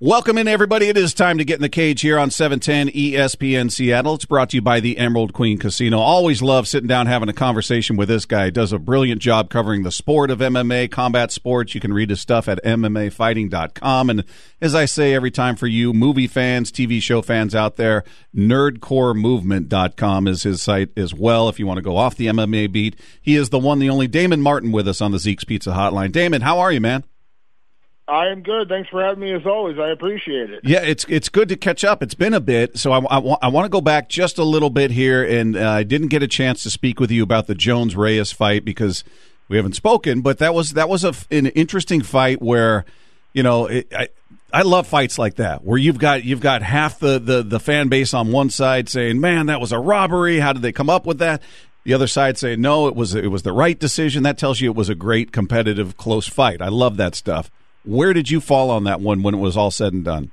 Welcome in, everybody. It is time to get in the cage here on 710 ESPN Seattle. It's brought to you by the Emerald Queen Casino. Always love sitting down having a conversation with this guy. He does a brilliant job covering the sport of MMA, combat sports. You can read his stuff at MMAfighting.com. And as I say every time for you, movie fans, TV show fans out there, nerdcoremovement.com is his site as well if you want to go off the MMA beat. He is the one, the only Damon Martin with us on the Zeke's Pizza Hotline. Damon, how are you, man? I am good. Thanks for having me as always. I appreciate it. Yeah, it's it's good to catch up. It's been a bit, so I, I, I want to go back just a little bit here, and uh, I didn't get a chance to speak with you about the Jones Reyes fight because we haven't spoken. But that was that was a, an interesting fight where, you know, it, I I love fights like that where you've got you've got half the, the the fan base on one side saying, "Man, that was a robbery. How did they come up with that?" The other side saying, "No, it was it was the right decision." That tells you it was a great competitive close fight. I love that stuff. Where did you fall on that one when it was all said and done?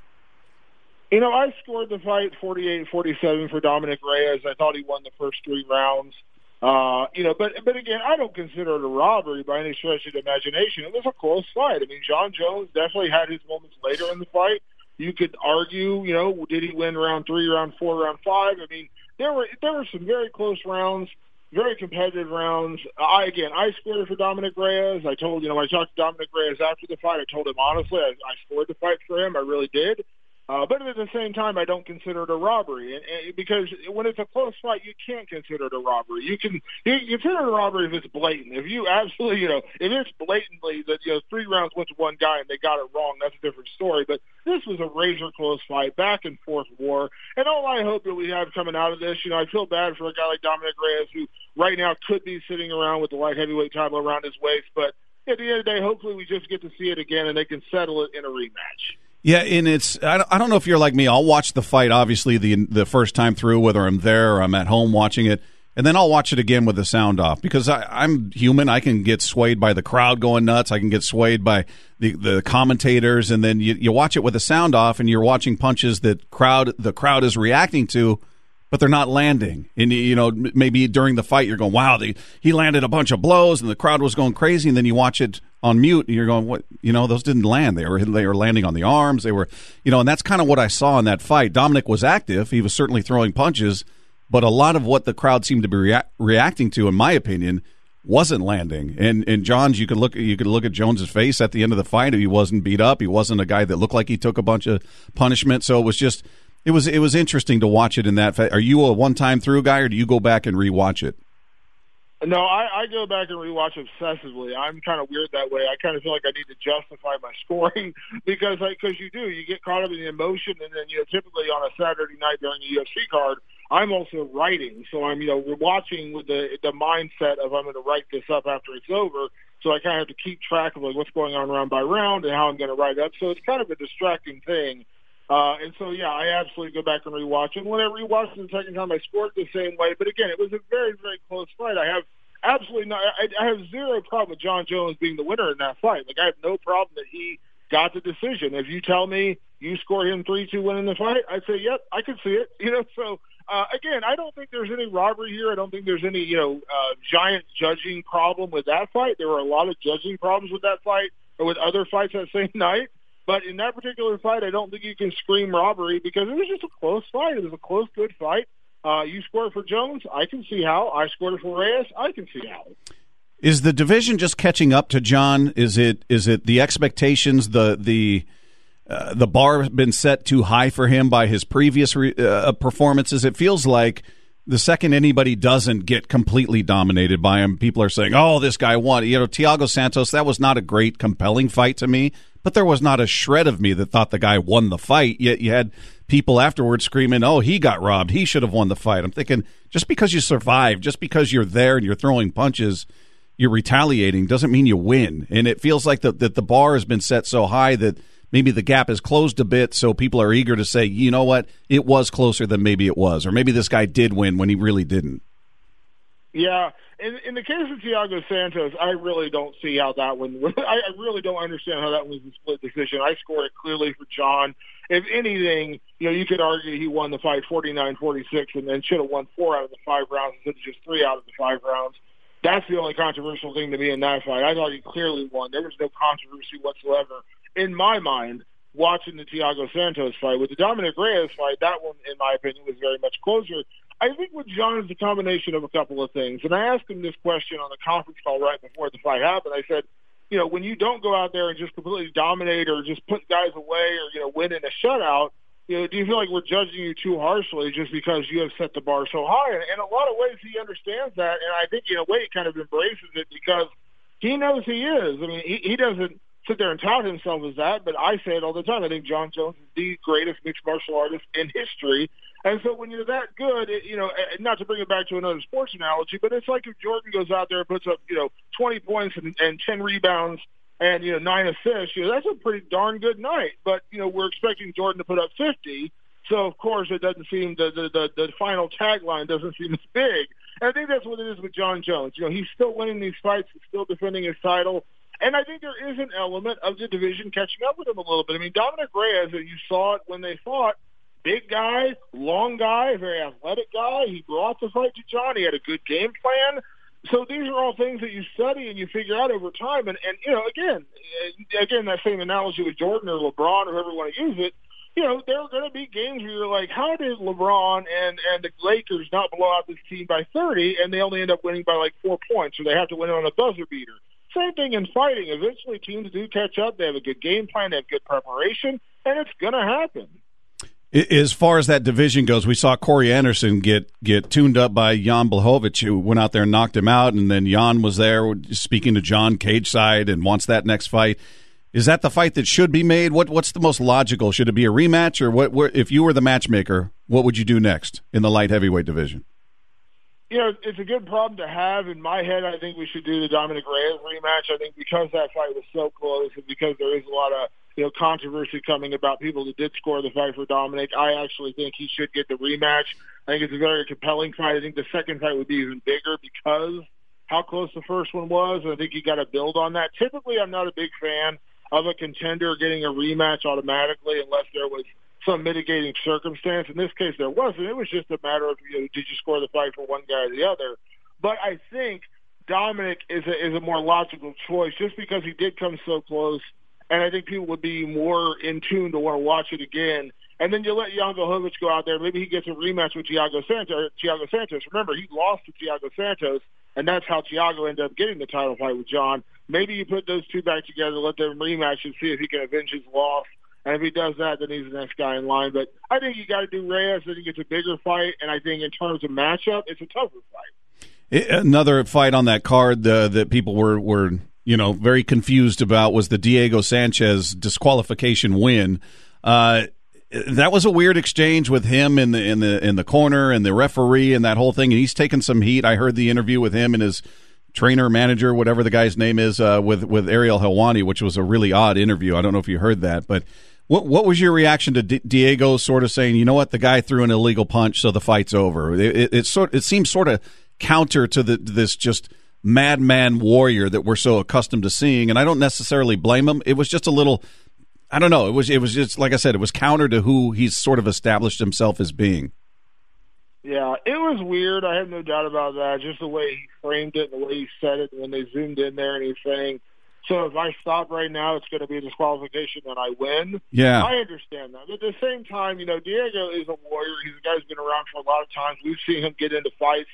You know, I scored the fight 48-47 for Dominic Reyes. I thought he won the first three rounds. Uh, you know, but but again, I don't consider it a robbery by any stretch of the imagination. It was a close fight. I mean, Jon Jones definitely had his moments later in the fight. You could argue, you know, did he win round three, round four, round five? I mean, there were there were some very close rounds very competitive rounds. I again, I scored for Dominic Reyes. I told you know I talked to Dominic Reyes after the fight. I told him honestly, I, I scored the fight for him. I really did. Uh, but at the same time, I don't consider it a robbery, and, and because when it's a close fight, you can't consider it a robbery. You can you consider it a robbery if it's blatant. If you absolutely, you know, if it's blatantly that you know three rounds went to one guy and they got it wrong, that's a different story. But this was a razor close fight, back and forth war, and all I hope that we have coming out of this, you know, I feel bad for a guy like Dominic Reyes who right now could be sitting around with the light heavyweight title around his waist, but at the end of the day, hopefully we just get to see it again and they can settle it in a rematch. Yeah, and it's I don't know if you're like me. I'll watch the fight obviously the the first time through, whether I'm there or I'm at home watching it, and then I'll watch it again with the sound off because I, I'm human. I can get swayed by the crowd going nuts. I can get swayed by the the commentators, and then you, you watch it with the sound off, and you're watching punches that crowd the crowd is reacting to but they're not landing. And you know, maybe during the fight, you're going, "Wow, they, he landed a bunch of blows," and the crowd was going crazy. And then you watch it on mute, and you're going, "What? You know, those didn't land. They were they were landing on the arms. They were, you know." And that's kind of what I saw in that fight. Dominic was active. He was certainly throwing punches, but a lot of what the crowd seemed to be rea- reacting to, in my opinion, wasn't landing. And and Jon's, you could look you could look at Jones's face at the end of the fight. He wasn't beat up. He wasn't a guy that looked like he took a bunch of punishment. So it was just it was it was interesting to watch it in that. Fa- Are you a one time through guy, or do you go back and rewatch it? No, I, I go back and rewatch obsessively. I'm kind of weird that way. I kind of feel like I need to justify my scoring because like, because you do you get caught up in the emotion, and then you know typically on a Saturday night during a UFC card, I'm also writing, so I'm you know watching with the the mindset of I'm going to write this up after it's over. So I kind of have to keep track of like what's going on round by round and how I'm going to write up. So it's kind of a distracting thing uh, and so, yeah, I absolutely go back and rewatch it. When I rewatched the second time, I scored the same way. But again, it was a very, very close fight. I have absolutely no, I, I have zero problem with Jon Jones being the winner in that fight. Like I have no problem that he got the decision. If you tell me you score him three two win in the fight, I'd say, yep, I can see it. You know, so uh, again, I don't think there's any robbery here. I don't think there's any you know uh, giant judging problem with that fight. There were a lot of judging problems with that fight or with other fights that same night. But in that particular fight, I don't think you can scream robbery because it was just a close fight. It was a close, good fight. Uh, you scored for Jones. I can see how. I scored for Reyes. I can see how. Is the division just catching up to Jon? Is it is it the expectations the the uh, the bar been set too high for him by his previous re- uh, performances? It feels like the second anybody doesn't get completely dominated by him, people are saying, "Oh, this guy won." You know, Thiago Santos. That was not a great, compelling fight to me but there was not a shred of me that thought the guy won the fight. Yet you had people afterwards screaming, "Oh, he got robbed. He should have won the fight." I'm thinking, just because you survive, just because you're there and you're throwing punches, you're retaliating doesn't mean you win. And it feels like that the bar has been set so high that maybe the gap has closed a bit, so people are eager to say, you know what, it was closer than maybe it was, or maybe this guy did win when he really didn't. Yeah, in, in the case of Thiago Santos, I really don't see how that one. I, I really don't understand how that was a split decision. I scored it clearly for Jon. If anything, you know, you could argue he won the fight 49-46 and then should have won four out of the five rounds instead of just three out of the five rounds. That's the only controversial thing to me in that fight. I thought he clearly won. There was no controversy whatsoever in my mind watching the Thiago Santos fight. With the Dominic Reyes fight, that one, in my opinion, was very much closer. I think with Jon is a combination of a couple of things. And I asked him this question on the conference call right before the fight happened. I said, you know, when you don't go out there and just completely dominate or just put guys away or, you know, win in a shutout, you know, do you feel like we're judging you too harshly just because you have set the bar so high? And in a lot of ways, he understands that, and I think in a way he kind of embraces it because he knows he is. I mean, he, he doesn't sit there and tout himself as that, but I say it all the time. I think Jon Jones is the greatest mixed martial artist in history. And so when you're that good, it, you know, not to bring it back to another sports analogy, but it's like if Jordan goes out there and puts up, you know, 20 points and, and 10 rebounds and, you know, nine assists, you know, that's a pretty darn good night. But, you know, we're expecting Jordan to put up 50. So, of course, it doesn't seem, the, the, the, the final tagline doesn't seem as big. And I think that's what it is with Jon Jones. You know, he's still winning these fights. He's still defending his title. And I think there is an element of the division catching up with him a little bit. I mean, Dominic Reyes, you saw it when they fought, big guy, long guy, very athletic guy. He brought the fight to Jon. He had a good game plan. So these are all things that you study and you figure out over time. And, and you know, again, uh, again, that same analogy with Jordan or LeBron or whoever want to use it, you know, there are going to be games where you're like, how did LeBron and and the Lakers not blow out this team by 30 and they only end up winning by like four points or they have to win on a buzzer beater? Same thing in fighting. Eventually, teams do catch up. They have a good game plan. They have good preparation, and it's going to happen. As far as that division goes, we saw Corey Anderson get get tuned up by Jan Blachowicz, who went out there and knocked him out, and then Jan was there speaking to Jon cage side and wants that next fight. Is that the fight that should be made? What what's the most logical? Should it be a rematch, or what? what if you were the matchmaker, what would you do next in the light heavyweight division? You know, it's a good problem to have. In my head, I think we should do the Dominic Reyes rematch. I think because that fight was so close, and because there is a lot of you know controversy coming about people who did score the fight for Dominic, I actually think he should get the rematch. I think it's a very compelling fight. I think the second fight would be even bigger because how close the first one was. I think you got to build on that. Typically, I'm not a big fan of a contender getting a rematch automatically unless there was some mitigating circumstance. In this case, there wasn't. It was just a matter of you know, did you score the fight for one guy or the other. But I think Dominic is a, is a more logical choice just because he did come so close, and I think people would be more in tune to want to watch it again. And then you let Jan Blachowicz go out there. Maybe he gets a rematch with Thiago Santos. Santos. Remember, he lost to Thiago Santos, and that's how Thiago ended up getting the title fight with Jon. Maybe you put those two back together, let them rematch, and see if he can avenge his loss and if he does that, then he's the next guy in line. But I think you got to do Reyes. I think it's a bigger fight, and I think in terms of matchup, it's a tougher fight. Another fight on that card uh, that people were were you know very confused about was the Diego Sanchez disqualification win. Uh, that was a weird exchange with him in the in the in the corner and the referee and that whole thing. And he's taken some heat. I heard the interview with him and his trainer, manager, whatever the guy's name is, uh, with with Ariel Helwani, which was a really odd interview. I don't know if you heard that, but what what was your reaction to D- Diego sort of saying, you know what, the guy threw an illegal punch, so the fight's over? It, it, it sort it seems sort of counter to the this just madman warrior that we're so accustomed to seeing, and I don't necessarily blame him. It was just a little, I don't know. It was it was just like I said, it was counter to who he's sort of established himself as being. Yeah, it was weird. I have no doubt about that. Just the way he framed it, and the way he said it, and when they zoomed in there and he's saying so if I stop right now, it's going to be a disqualification, and I win. Yeah, I understand that. But at the same time, you know, Diego is a warrior. He's a guy who's been around for a lot of times. We've seen him get into fights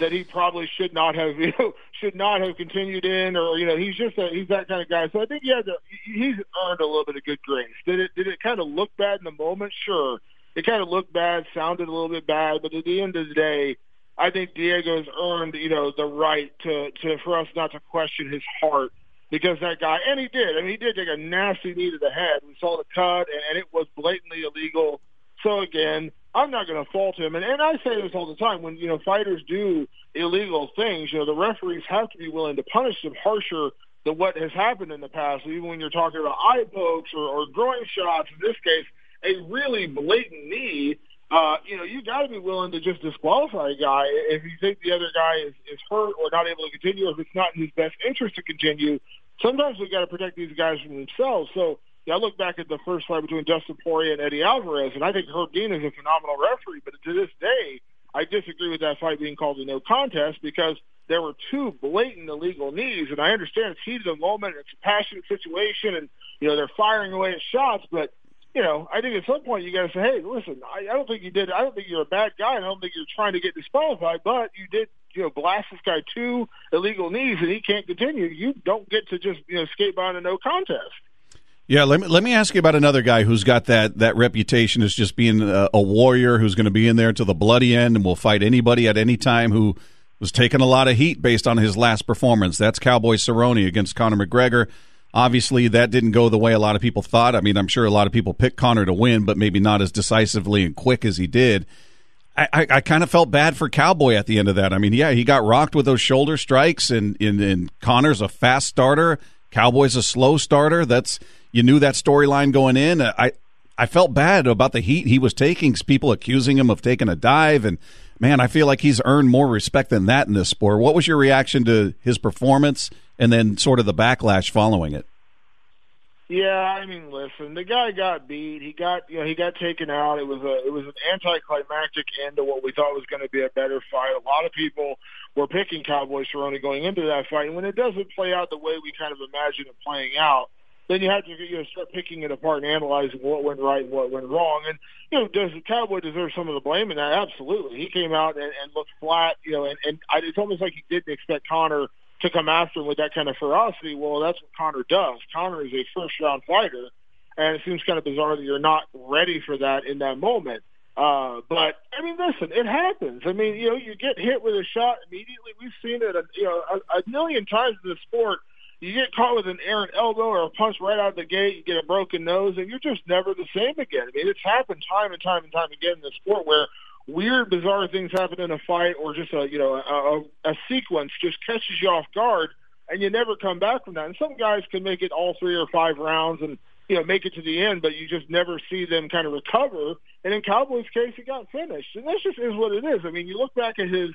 that he probably should not have, you know, should not have continued in, or you know, he's just a, he's that kind of guy. So I think he had to, he's earned a little bit of good grace. Did it did it kind of look bad in the moment? Sure, it kind of looked bad, sounded a little bit bad, but at the end of the day. I think Diego's earned, you know, the right to, to for us not to question his heart because that guy, and he did. I mean, he did take a nasty knee to the head. We saw the cut, and, and it was blatantly illegal. So again, I'm not going to fault him. And, and I say this all the time: when you know fighters do illegal things, you know the referees have to be willing to punish them harsher than what has happened in the past. Even when you're talking about eye pokes or, or groin shots, in this case, a really blatant knee. Uh, you know, you got to be willing to just disqualify a guy if you think the other guy is, is hurt or not able to continue, or if it's not in his best interest to continue sometimes we got to protect these guys from themselves. So I look back at the first fight between Dustin Poirier and Eddie Alvarez, and I think Herb Dean is a phenomenal referee. But to this day, I disagree with that fight being called a no contest because there were two blatant illegal knees, and I understand it's heat of the moment, it's a passionate situation, and you know they're firing away at shots, but you know, I think at some point you got to say, hey, listen, I, I don't think you did. I don't think you're a bad guy. I don't think you're trying to get disqualified, but you did, you know, blast this guy two illegal knees, and he can't continue. You don't get to just you know skate by on a no contest. Yeah, let me let me ask you about another guy who's got that that reputation as just being a, a warrior who's going to be in there to the bloody end and will fight anybody at any time who was taking a lot of heat based on his last performance. That's Cowboy Cerrone against Conor McGregor. Obviously, that didn't go the way a lot of people thought. I mean, I'm sure a lot of people picked Conor to win, but maybe not as decisively and quick as he did. I, I, I kind of felt bad for Cowboy at the end of that. I mean, yeah, he got rocked with those shoulder strikes, and, and, and Conor's a fast starter. Cowboy's a slow starter. That's you knew that storyline going in. Uh, I I felt bad about the heat he was taking. People accusing him of taking a dive, and man, I feel like he's earned more respect than that in this sport. What was your reaction to his performance and then sort of the backlash following it. Yeah, I mean, listen, the guy got beat. He got, you know, he got taken out. It was a, it was an anticlimactic end to what we thought was going to be a better fight. A lot of people were picking Cowboy Cerrone going into that fight, and when it doesn't play out the way we kind of imagine it playing out, then you have to you know start picking it apart and analyzing what went right and what went wrong. And you know, does the Cowboy deserve some of the blame in that? Absolutely. He came out and, and looked flat. You know, and, and I, it's almost like he didn't expect Conor to come after him with that kind of ferocity. Well, that's what Conor does. Conor is a first round fighter, and it seems kind of bizarre that you're not ready for that in that moment. Uh, but I mean, listen, it happens. I mean, you know, you get hit with a shot immediately. We've seen it, a, you know, a, a million times in the sport. You get caught with an errant elbow or a punch right out of the gate, you get a broken nose, and you're just never the same again. I mean, it's happened time and time and time again in the sport where weird, bizarre things happen in a fight, or just a you know a, a sequence just catches you off guard, and you never come back from that. And some guys can make it all three or five rounds and you know make it to the end, but you just never see them kind of recover. And in Cowboys' case, he got finished, and this just is what it is. I mean, you look back at his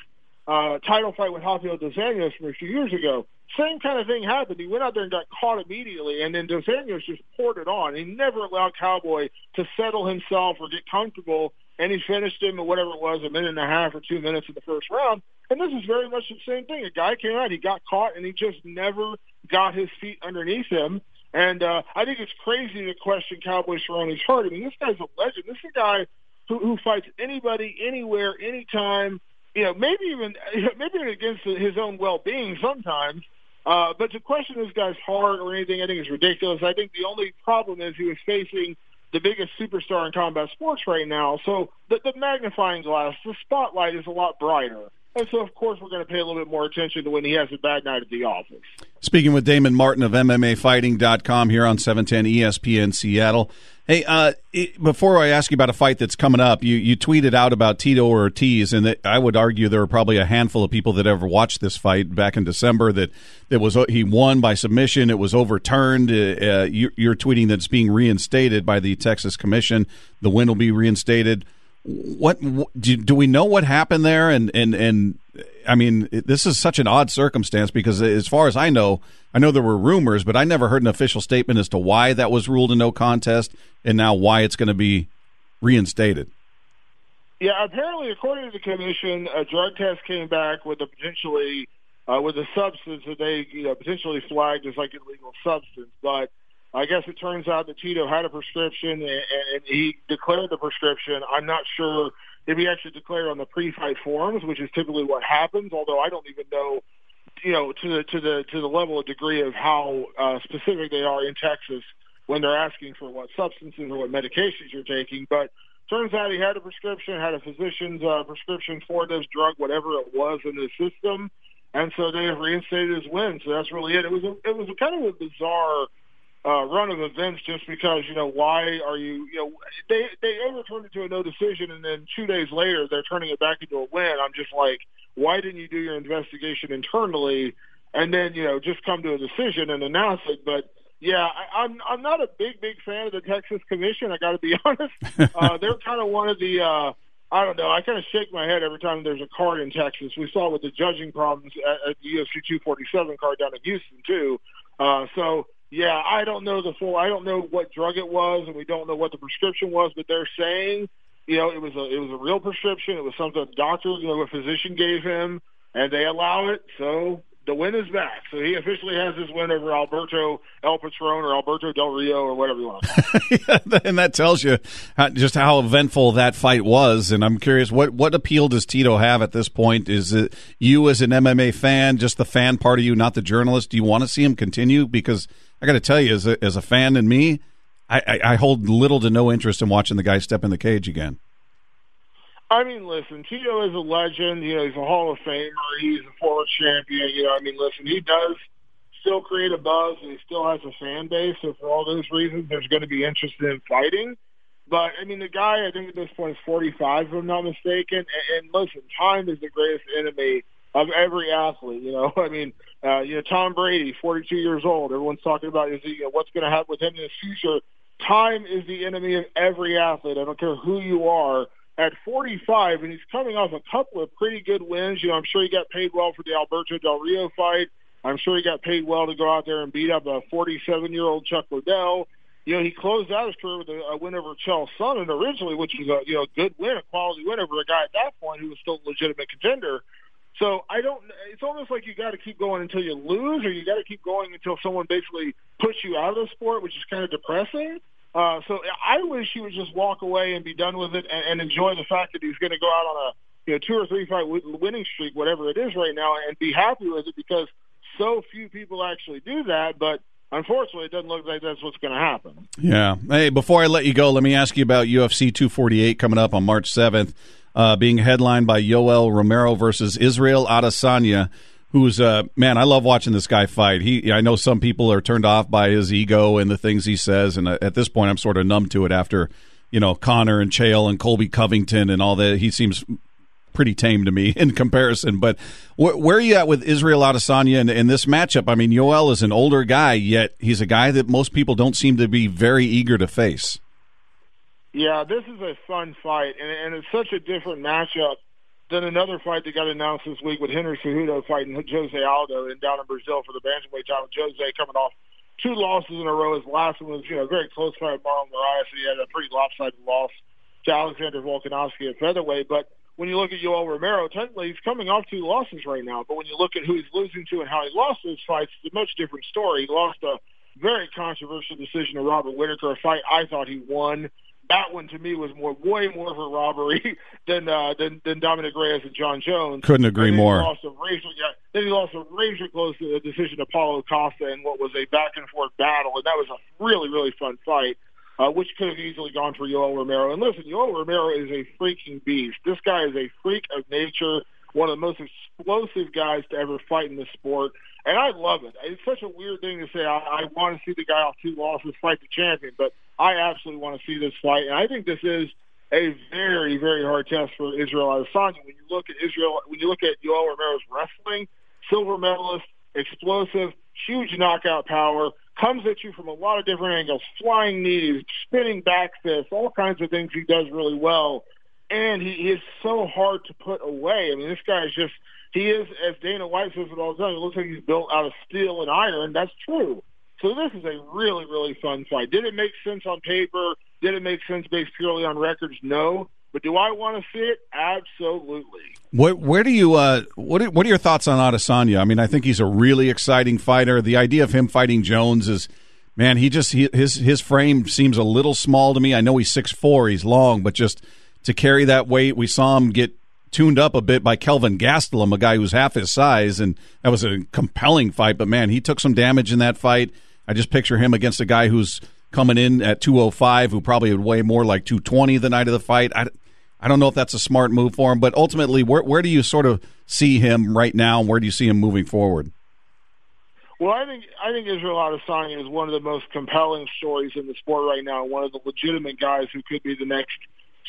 uh, title fight with Rafael dos Anjos from a few years ago. Same kind of thing happened. He went out there and got caught immediately, and then dos Anjos just poured it on. He never allowed Cowboy to settle himself or get comfortable and he finished him at whatever it was, a minute and a half or two minutes in the first round. And this is very much the same thing. A guy came out, he got caught, and he just never got his feet underneath him. And uh, I think it's crazy to question Cowboy Cerrone's heart. I mean, this guy's a legend. This is a guy who, who fights anybody, anywhere, anytime. You know, maybe even maybe even against his own well-being sometimes. Uh, but to question this guy's heart or anything, I think is ridiculous. I think the only problem is he was facing the biggest superstar in combat sports right now. So the, the magnifying glass, the spotlight is a lot brighter. And so, of course, we're going to pay a little bit more attention to when he has a bad night at the office. Speaking with Damon Martin of MMAfighting.com here on 710 ESPN Seattle. Hey, uh, it, before I ask you about a fight that's coming up, you, you tweeted out about Tito Ortiz, and I would argue there were probably a handful of people that ever watched this fight back in December that that was he won by submission. It was overturned. Uh, uh you, you're tweeting that it's being reinstated by the Texas Commission. The win will be reinstated. What, do, do we know what happened there? And and and I mean, this is such an odd circumstance because, as far as I know, I know there were rumors, but I never heard an official statement as to why that was ruled a no contest, and now why it's going to be reinstated. Yeah, apparently, according to the commission, a drug test came back with a potentially uh, with a substance that they you know potentially flagged as like an illegal substance, but I guess it turns out that Tito had a prescription and, and he declared the prescription. I'm not sure if he actually declared on the pre-fight forums, which is typically what happens. Although I don't even know, you know, to the to the to the level of degree of how uh, specific they are in Texas when they're asking for what substances or what medications you're taking. But turns out he had a prescription, had a physician's uh, prescription for this drug, whatever it was in his system, and so they have reinstated his win. So that's really it. It was a, it was kind of a bizarre uh, run of events just because you know why are you you know they they overturned it to a no decision and then two days later they're turning it back into a win. I'm just like, why didn't you do your investigation internally and then you know just come to a decision and announce it? But yeah, I, I'm I'm not a big big fan of the Texas Commission. I got to be honest. uh, they're kind of one of the. Uh, I don't know. I kind of shake my head every time there's a card in Texas. We saw with the judging problems at, at the UFC 247 card down in Houston too. Uh, so yeah, I don't know the full. I don't know what drug it was, and we don't know what the prescription was. But they're saying, you know, it was a it was a real prescription. It was something a doctor, you know, a physician gave him. and they allow it. So the win is back. So he officially has his win over Alberto El Patron or Alberto Del Rio or whatever you want. and that tells you how, just how eventful that fight was. And I'm curious, what what appeal does Tito have at this point? Is it you as an MMA fan, just the fan part of you, not the journalist? Do you want to see him continue? Because I got to tell you, as a, as a fan and me, I, I, I hold little to no interest in watching the guy step in the cage again. I mean, listen, Tito is a legend. You know, he's a Hall of Famer. He's a former champion. You know, I mean, listen, he does still create a buzz, and he still has a fan base. So for all those reasons, there's going to be interest in fighting. But I mean, the guy I think at this point is 45, if I'm not mistaken. And, and listen, time is the greatest enemy of every athlete. You know, I mean, uh, you know, Tom Brady, 42 years old. Everyone's talking about is you know, what's going to happen with him in the future. Time is the enemy of every athlete. I don't care who you are at 45, and he's coming off a couple of pretty good wins. You know, I'm sure he got paid well for the Alberto Del Rio fight. I'm sure he got paid well to go out there and beat up a 47-year-old Chuck Liddell. You know, he closed out his career with a, a win over Chael Sonnen originally, which was a you know good win, a quality win over a guy at that point who was still a legitimate contender. So I don't. It's almost like you got to keep going until you lose, or you got to keep going until someone basically puts you out of the sport, which is kind of depressing. Uh, so I wish he would just walk away and be done with it and, and enjoy the fact that he's going to go out on a you know two or three fight winning streak, whatever it is right now, and be happy with it because so few people actually do that. But unfortunately, it doesn't look like that's what's going to happen. Yeah. Hey, before I let you go, let me ask you about UFC 248 coming up on March 7th, uh, being headlined by Yoel Romero versus Israel Adesanya who's uh man, I love watching this guy fight. He I know some people are turned off by his ego and the things he says, and uh, at this point, I'm sort of numb to it after you know Conor and Chael and Colby Covington and all that. He seems pretty tame to me in comparison. But wh- where are you at with Israel Adesanya in, in this matchup? I mean, Yoel is an older guy, yet he's a guy that most people don't seem to be very eager to face. Yeah, this is a fun fight, and, and it's such a different matchup then another fight that got announced this week with Henry Cejudo fighting Jose Aldo in down in Brazil for the bantamweight title. Jose coming off two losses in a row. His last one was, you know, a very close fight with Marlon Moraes. He had a pretty lopsided loss to Alexander Volkanovski at featherweight. But when you look at Yoel Romero, technically he's coming off two losses right now. But when you look at who he's losing to and how he lost those fights, it's a much different story. He lost a very controversial decision to Robert Whitaker, a fight I thought he won that one to me was more way more of a robbery than uh, than than Dominic Reyes and Jon Jones. Couldn't agree more. Lost a razor, yeah, then he lost a razor close to the decision to Paulo Costa in what was a back and forth battle, and that was a really really fun fight. Uh, which could have easily gone for Yoel Romero. And listen, Yoel Romero is a freaking beast. This guy is a freak of nature, one of the most explosive guys to ever fight in the sport. And I love it. It's such a weird thing to say. I, I want to see the guy off two losses fight the champion, but I absolutely want to see this fight, and I think this is a very, very hard test for Israel Adesanya. When you look at Israel, when you look at Yoel Romero's wrestling, silver medalist, explosive, huge knockout power, comes at you from a lot of different angles, flying knees, spinning back fists, all kinds of things he does really well. And he, he is so hard to put away. I mean, this guy is just, he is, as Dana White says it all the time, it looks like he's built out of steel and iron. That's true. So this is a really, really fun fight. Did it make sense on paper? Did it make sense based purely on records? No. But do I want to see it? Absolutely. What, where do you uh, what are, what are your thoughts on Adesanya? I mean, I think he's a really exciting fighter. The idea of him fighting Jones is, man, he just he, his his frame seems a little small to me. I know he's six four, he's long, but just to carry that weight, we saw him get tuned up a bit by Kelvin Gastelum, a guy who's half his size, and that was a compelling fight. But man, he took some damage in that fight. I just picture him against a guy who's coming in at 205, who probably would weigh more like 220 the night of the fight. I, I don't know if that's a smart move for him, but ultimately, where where do you sort of see him right now, and where do you see him moving forward? Well, I think I think Israel Adesanya is one of the most compelling stories in the sport right now. One of the legitimate guys who could be the next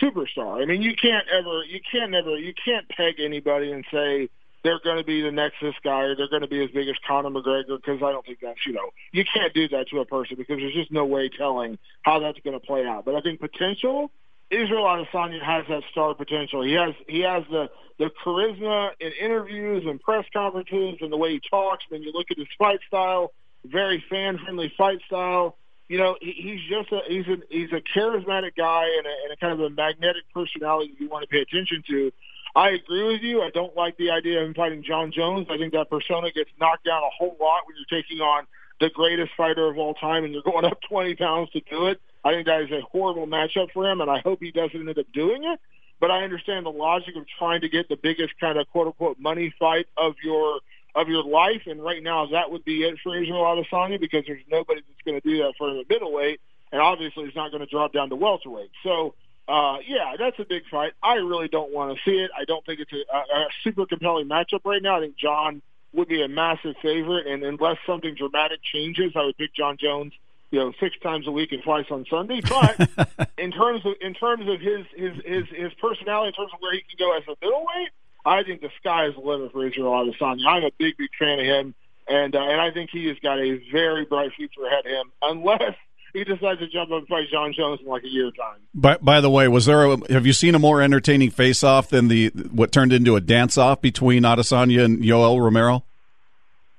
superstar. I mean, you can't ever, you can't never, you can't peg anybody and say they're going to be the next this guy or they're going to be as big as Conor McGregor because I don't think that's, you know, you can't do that to a person because there's just no way telling how that's going to play out. But I think potential, Israel Adesanya has that star potential. He has, he has the, the charisma in interviews and press conferences and the way he talks. When you look at his fight style, very fan-friendly fight style. You know, he, he's just a he's a he's a charismatic guy and a, and a kind of a magnetic personality you want to pay attention to. I agree with you. I don't like the idea of him fighting Jon Jones. I think that persona gets knocked down a whole lot when you're taking on the greatest fighter of all time and you're going up 20 pounds to do it. I think that is a horrible matchup for him, and I hope he doesn't end up doing it. But I understand the logic of trying to get the biggest kind of quote unquote money fight of your of your life, and right now that would be it for Israel Adesanya because there's nobody that's going to do that for the middleweight, and obviously he's not going to drop down to welterweight. So. Uh, yeah, that's a big fight. I really don't want to see it. I don't think it's a, a, a super compelling matchup right now. I think Jon would be a massive favorite, and unless something dramatic changes, I would pick Jon Jones. You know, six times a week and twice on Sunday. But in terms of in terms of his his his his personality, in terms of where he can go as a middleweight, I think the sky is the limit for Israel Adesanya. I'm a big big fan of him, and uh, and I think he has got a very bright future ahead of him, unless he decides to jump up and fight Jon Jones in like a year time. By, by the way, was there? A, have you seen a more entertaining face-off than the what turned into a dance-off between Adesanya and Yoel Romero?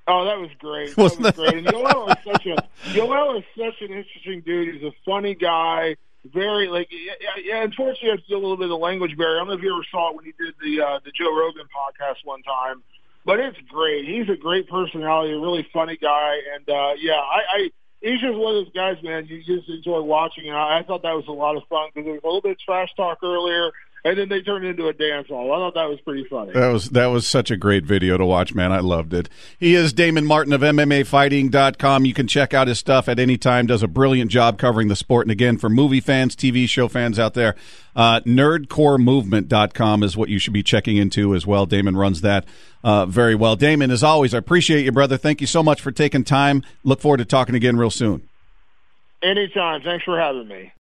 Oh, that was great. That was great. And Yoel is such a Yoel is such an interesting dude. He's a funny guy. Very like yeah, yeah. Unfortunately, I feel a little bit of language barrier. I don't know if you ever saw it when he did the uh, the Joe Rogan podcast one time, but it's great. He's a great personality, a really funny guy, and uh, yeah, I, I he's just one of those guys, man. You just enjoy watching, and I, I thought that was a lot of fun because there was a little bit of trash talk earlier, and then they turned it into a dance hall. I thought that was pretty funny. That was that was such a great video to watch, man. I loved it. He is Damon Martin of MMAfighting.com. You can check out his stuff at any time. Does a brilliant job covering the sport. And again, for movie fans, TV show fans out there, uh, nerdcoremovement.com is what you should be checking into as well. Damon runs that uh, very well. Damon, as always, I appreciate you, brother. Thank you so much for taking time. Look forward to talking again real soon. Anytime. Thanks for having me.